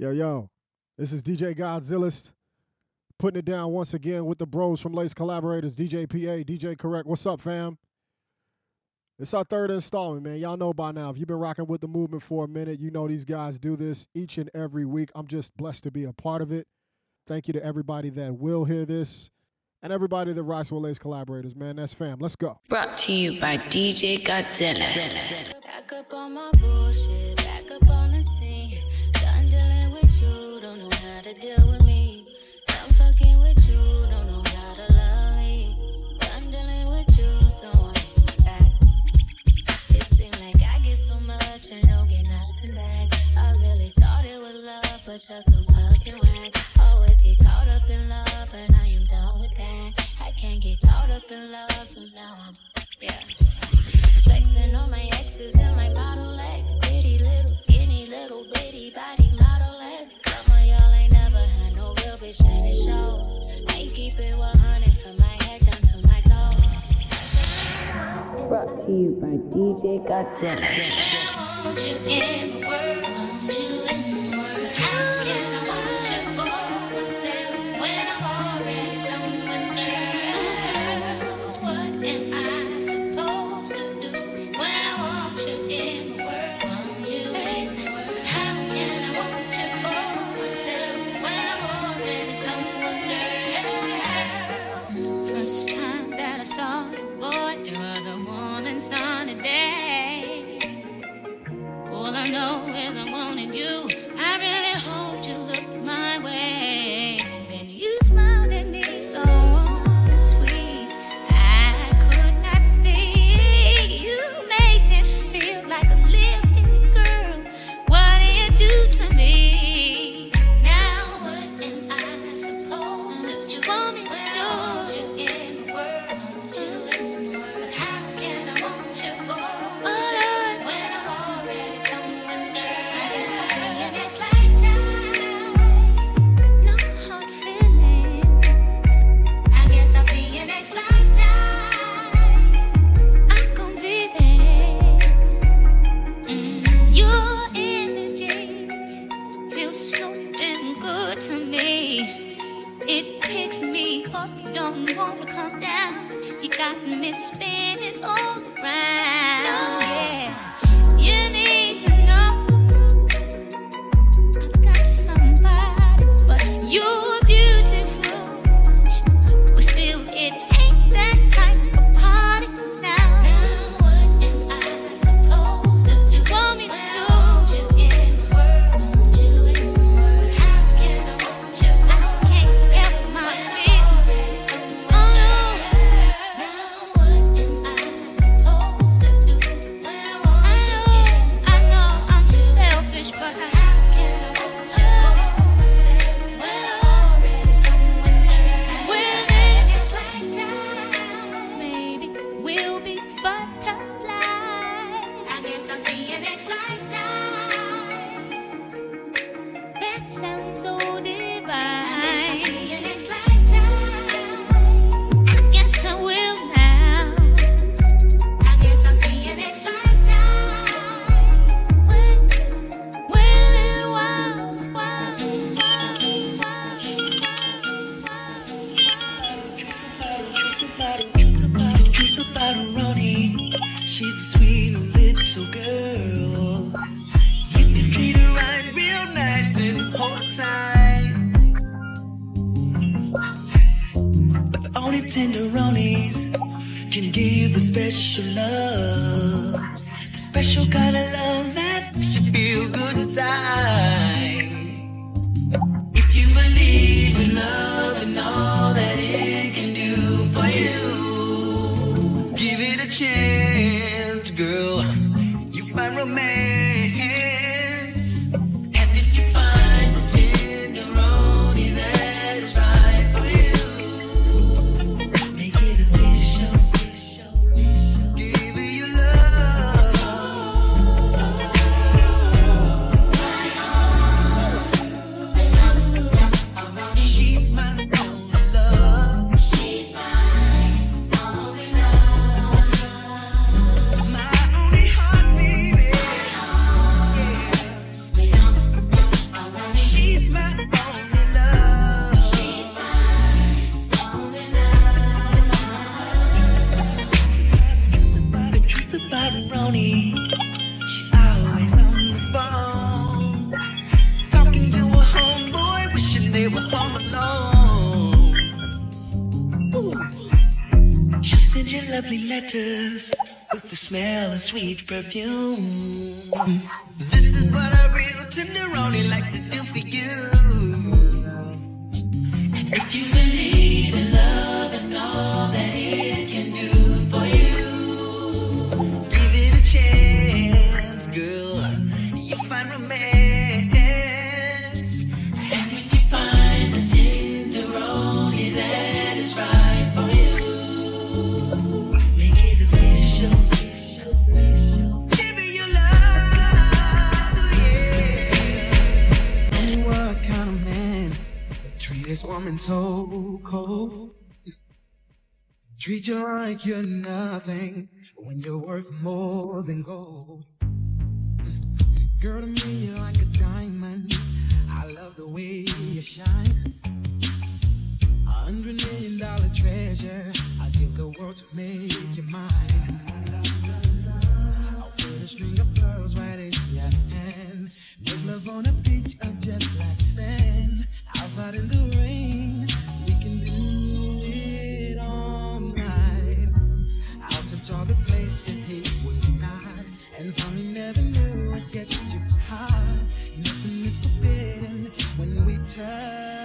Yo, yo, this is DJ Godzillist putting it down once again with the bros from Lace Collaborators, DJ PA, DJ Correct. What's up, fam? It's our third installment, man. Y'all know by now. If you've been rocking with the movement for a minute, you know these guys do this each and every week. I'm just blessed to be a part of it. Thank you to everybody that will hear this and everybody that rocks with Lace Collaborators, man. That's fam. Let's go. Brought to you by DJ Godzilla. You, don't know how to deal with me. Done fucking with you, don't know how to love me. Done dealing with you, so I'm back. It seems like I get so much and don't get nothing back. I really thought it was love, but you're so fucking. Always get caught up in love, but I am done with that. I can't get caught up in love, so now I'm, yeah. Flexing on my exes and my Model X. Pretty little, skinny, little bitty body bitch and it shows. I keep it 100 from my head down to my toes. Brought to you by DJ Godzilla. So damn good to me. It picks me up, don't wanna come down. You got me spinning all around. sweet perfume. This is what a real tenderoni likes to do for you. coming so cold. Treat you like you're nothing when you're worth more than gold. Girl, to me, you're like a diamond. I love the way you shine. A hundred million dollar treasure. I give the world to make you mine. I put a string of pearls right in your hand. Make love on a beach of jet black sand outside in the rain. We can do it all night. I'll touch all the places he would not, and some he never knew would get you hot. Nothing is forbidden when we touch.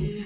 yeah.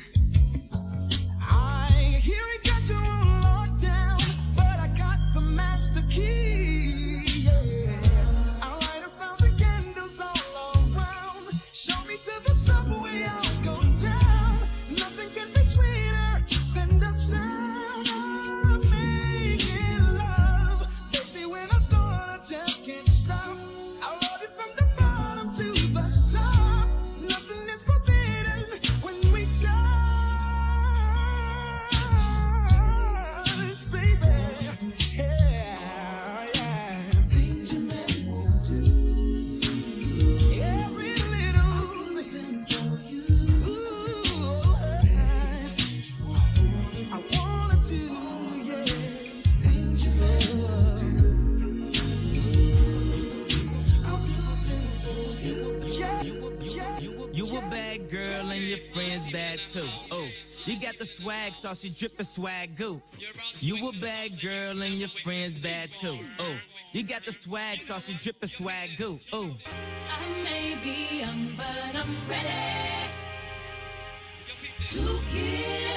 swag sauce, so drippin' swag goo. You a bad girl and your friends bad too. Oh, you got the swag sauce, so drippin' swag goo. Oh. I may be young, but I'm ready to kill.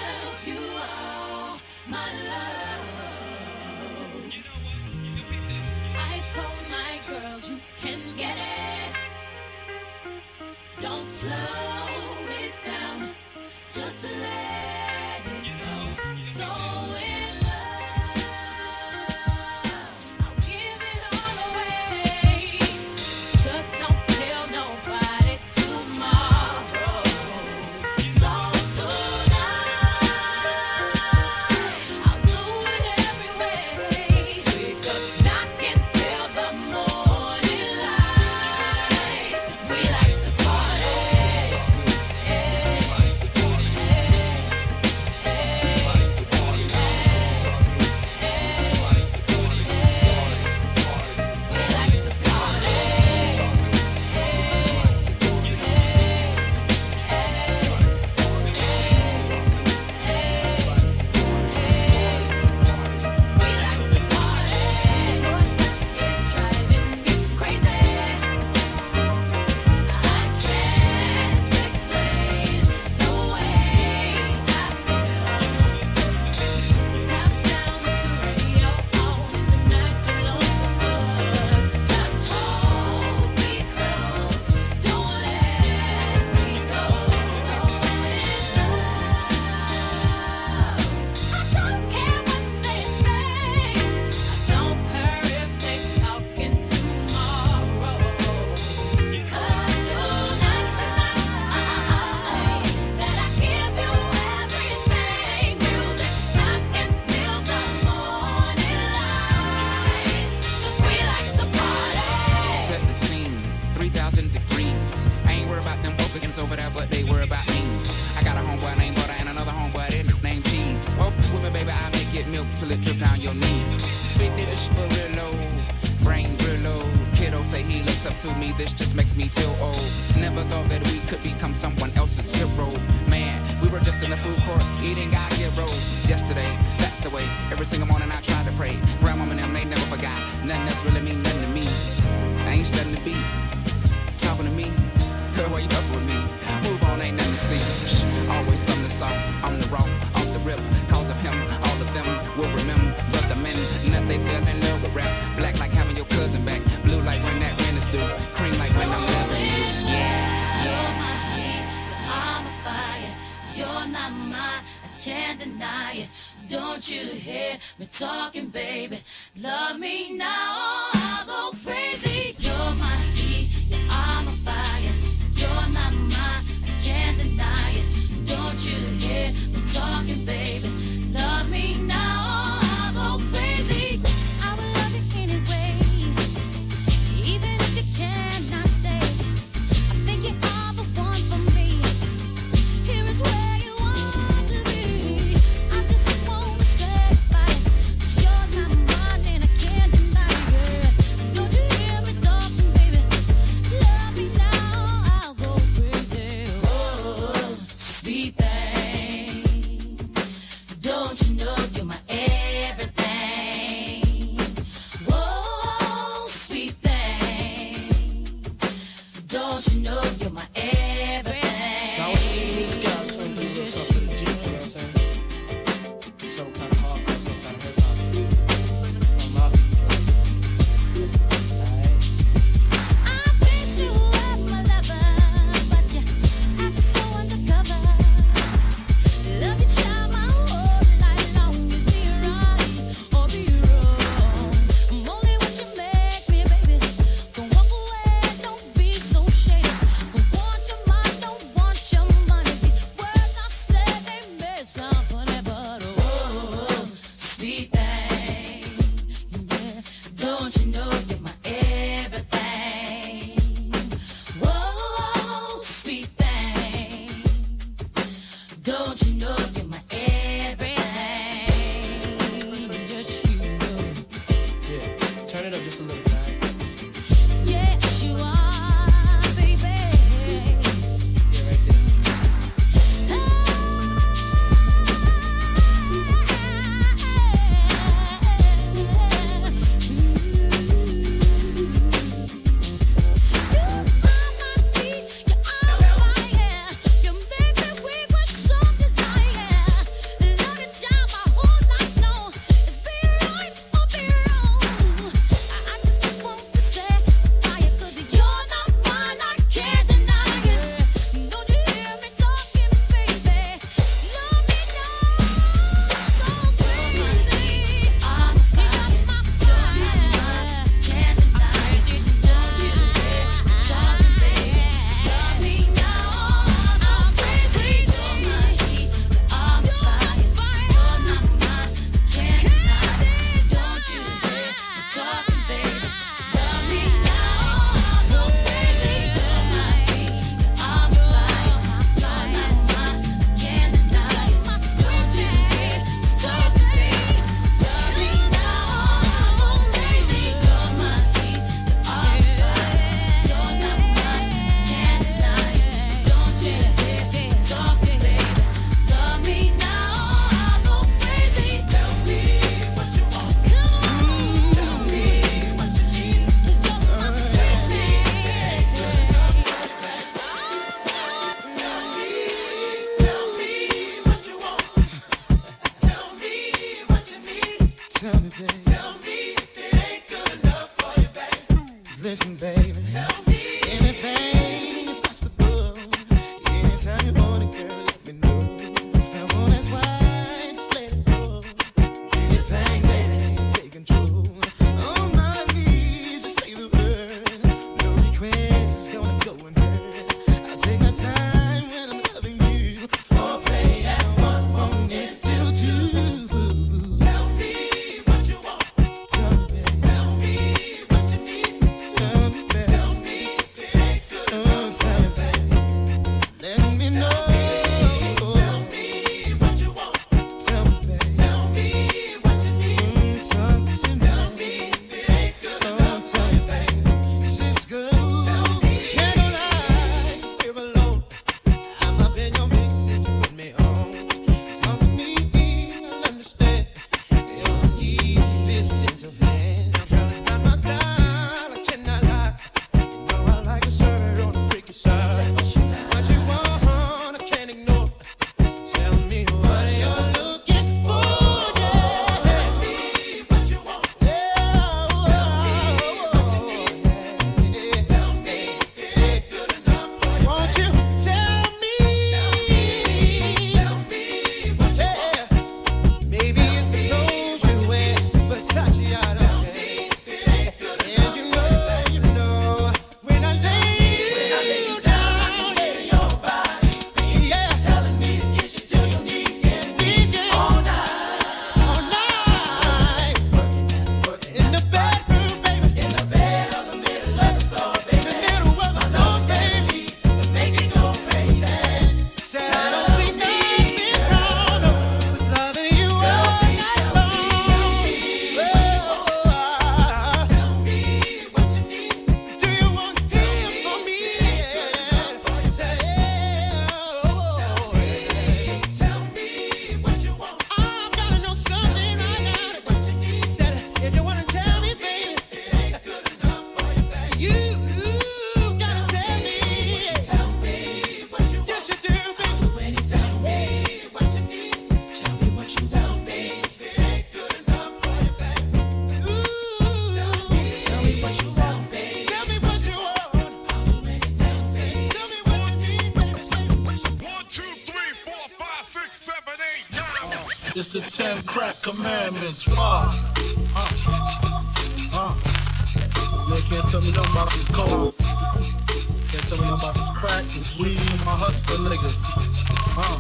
song on the road, off the rip, cause of him. All of them will remember the men that they fell in love with rap. Black like having your cousin back, blue like when that rent is due, cream like when I'm loving you. Yeah, yeah. yeah. I'm a fire, you're not mine, I can't deny it. Don't you hear me talking, baby? Love me now. damage. Uh, uh, uh. Man can't tell me nothing about this coke. Can't tell me nothing about this crack, this weed, my hustler niggas. Uh.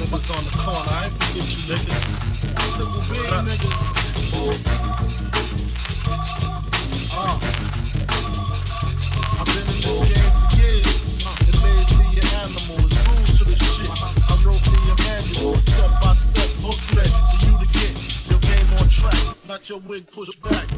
Niggas on the corner, I ain't forget you niggas. Triple B niggas. your wig pushed back.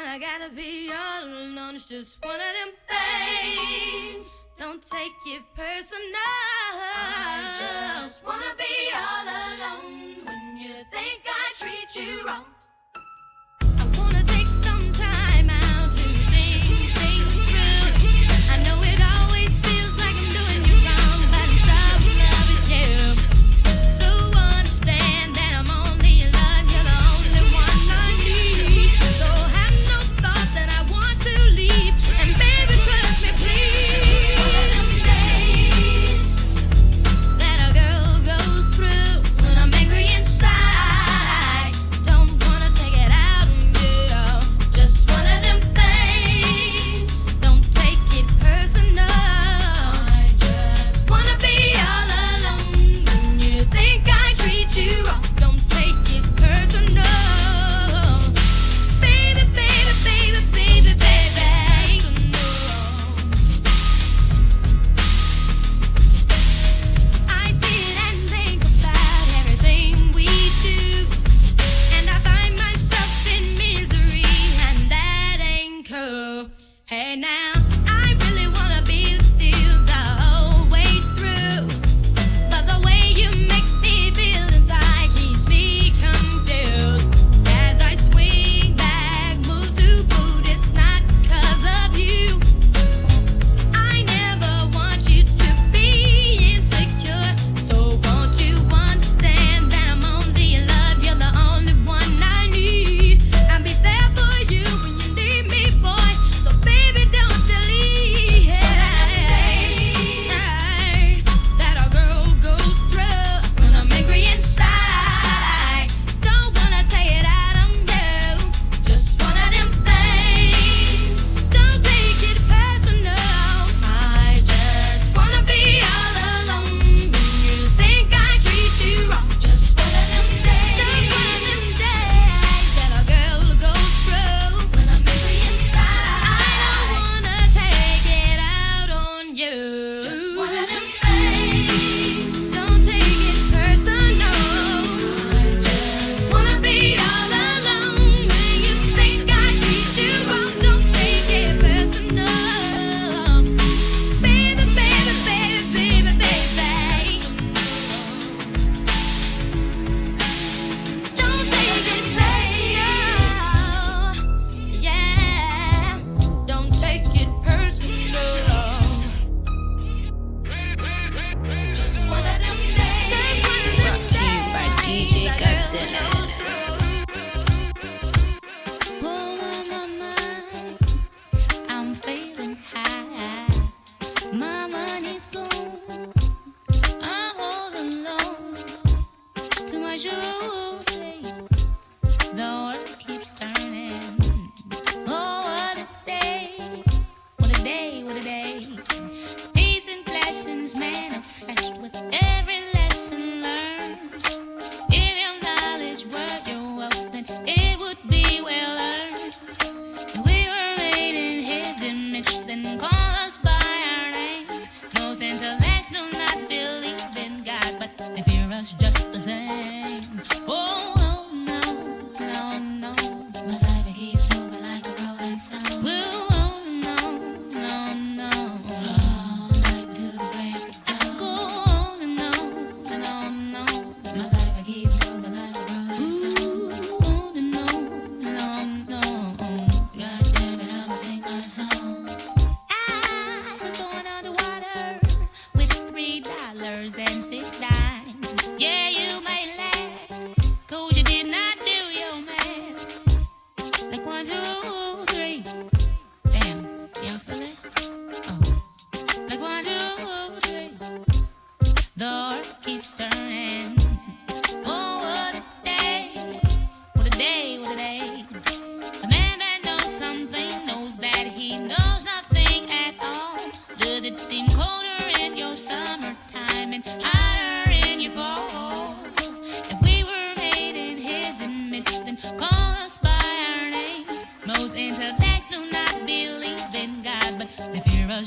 when I gotta be all alone. It's just one of them things. Don't take it personal. I just wanna be all alone when you think I treat you wrong.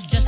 Just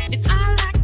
and I like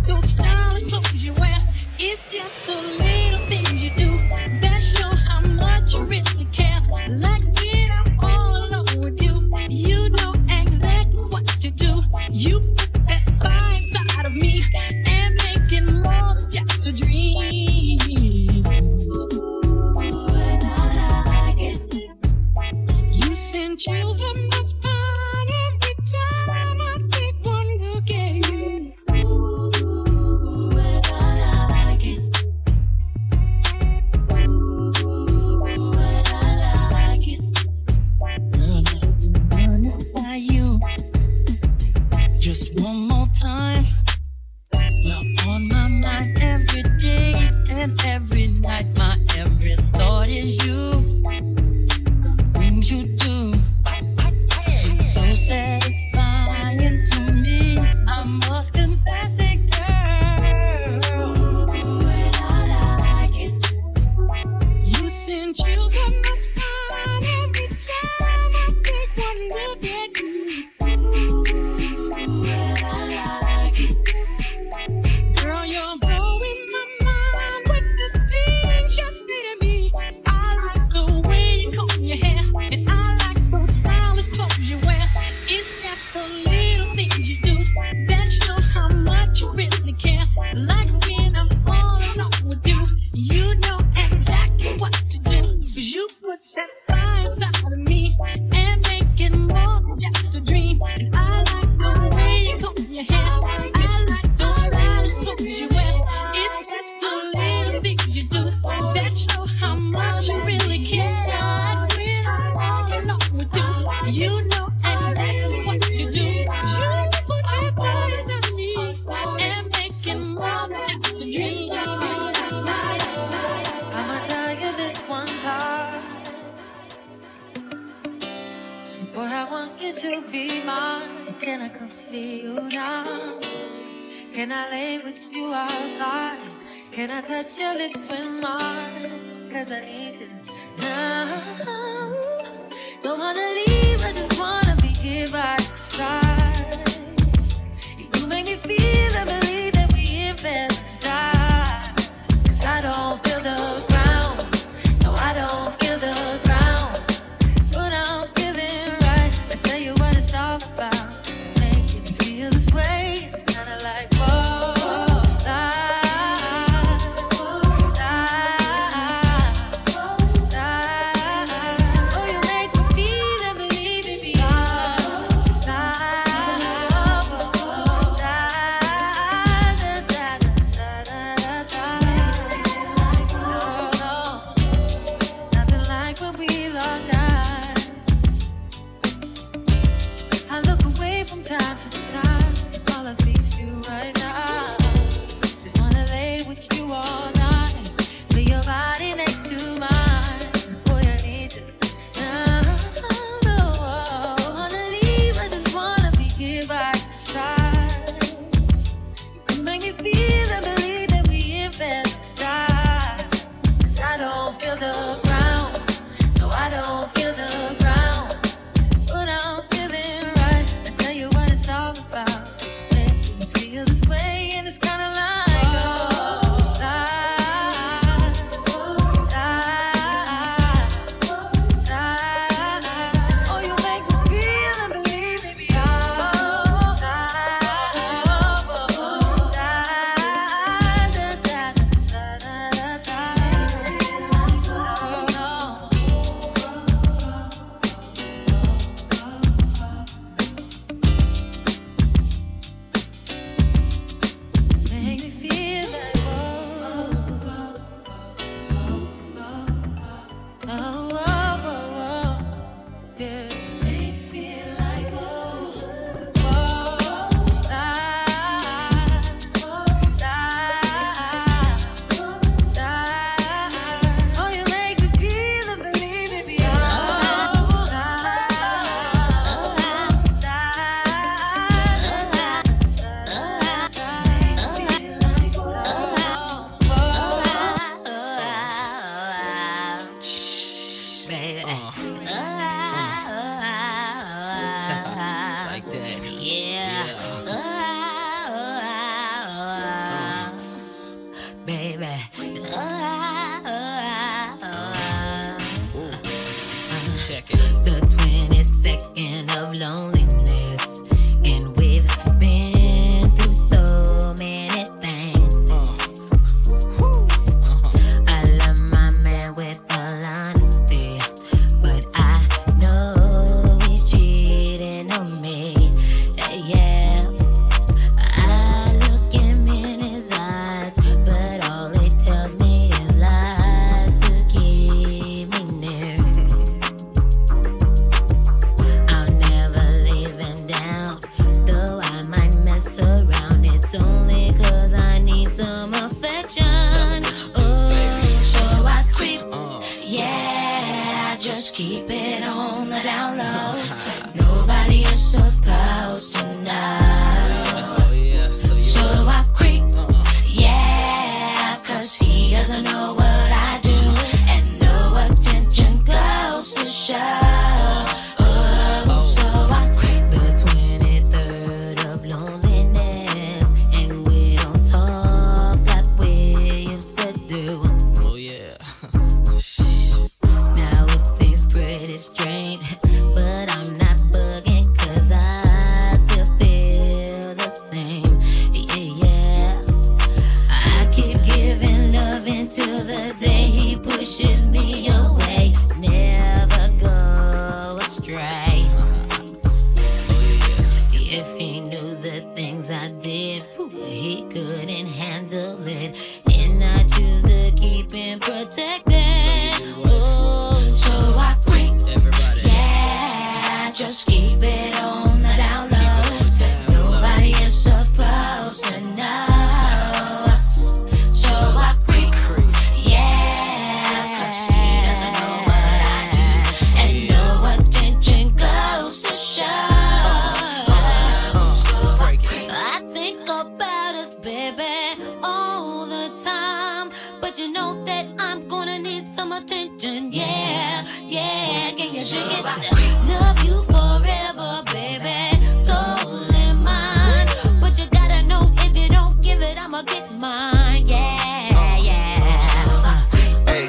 Mine. Yeah, yeah. Hey.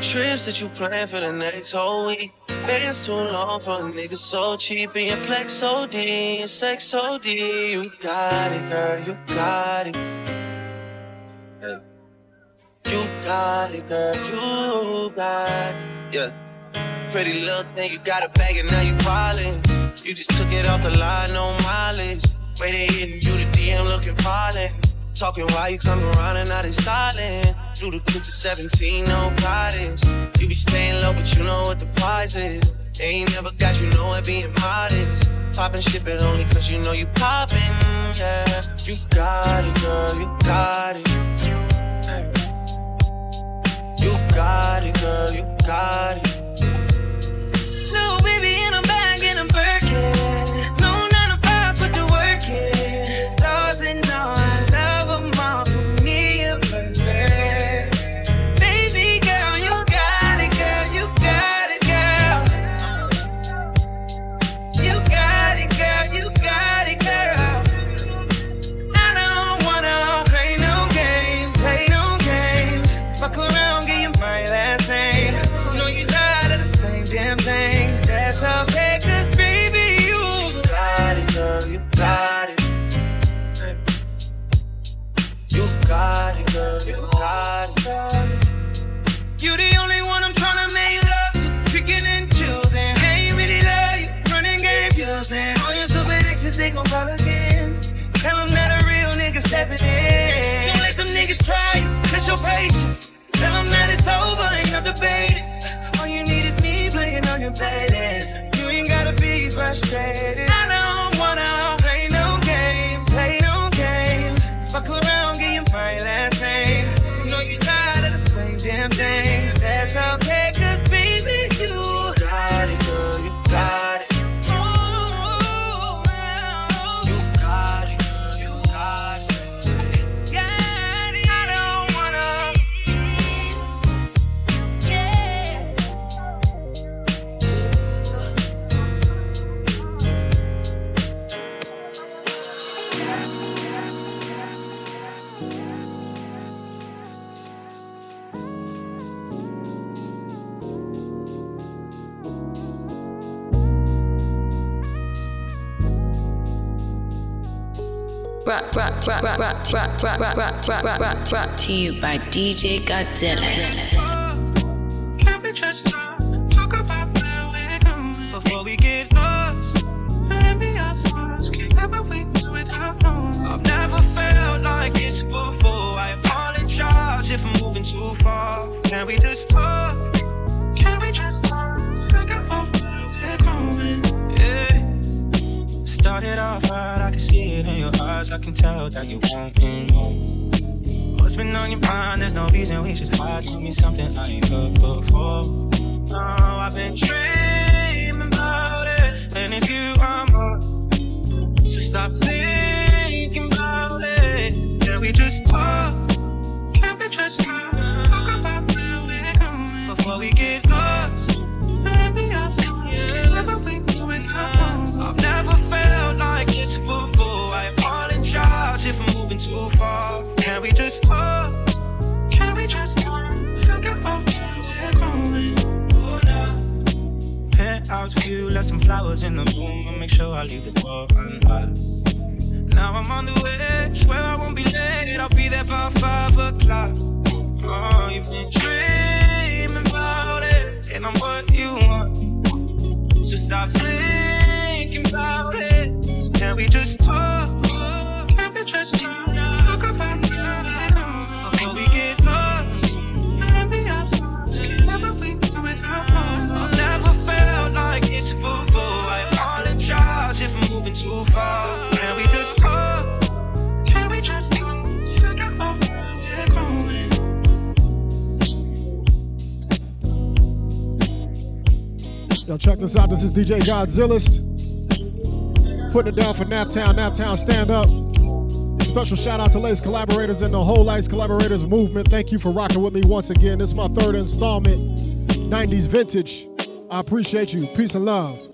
Trips that you plan for the next whole week. Bands too long for a nigga so cheap. And your flex OD, and sex OD. You got it, girl, you got it. Hey. You got it, girl, you got it. Yeah. Pretty little thing, you got a bag and now you wildin'. You just took it off the line, no mileage. Way they hitting you the DM looking violent. Talking why you come around and now they silent. Through the group to 17, no guidance. You be staying low, but you know what the price is. They ain't never got you know it being modest. Poppin' shit, but only cause you know you poppin', yeah. You got it, girl, you got it. Hey. You got it, girl, you got it. No debating. All you need is me playing on your playlist. You ain't gotta be frustrated. Brought, brought, brought, brought, brought, brought, brought, brought, brought, to you by DJ Godzilla. I that you want more. What's been on your mind? There's no reason we should hide. Tell me something I ain't heard before. No, I've been dreaming about it, and it's you I'm on. So stop thinking about it. Can we just talk? Can we just talk? Talk about where we're going before we get lost. And be our thoughts. Can't live what we do without I've never felt Can we just talk? Can we just talk? Figure out where we're going. Oh, no. Penthouse view, left some flowers in the room. I'll make sure I leave the door unlocked. Now I'm on the way. Swear I won't be late. I'll be there by five o'clock. Oh, you've been dreaming about it, and I'm what you want. So stop thinking about it. Can we just talk? Can we just talk? About it before we get lost. And be our thoughts. Can't never do without one. I've never felt like this before. I apologize if I'm moving too far. Can we just talk? Can we just talk? Yo, check this out. This is DJ Godzilla's putting it down for Naptown. Naptown, stand up. Special shout out to Lace Collaborators and the whole Lace Collaborators movement. Thank you for rocking with me once again. This is my third installment, 90s Vintage. I appreciate you. Peace and love.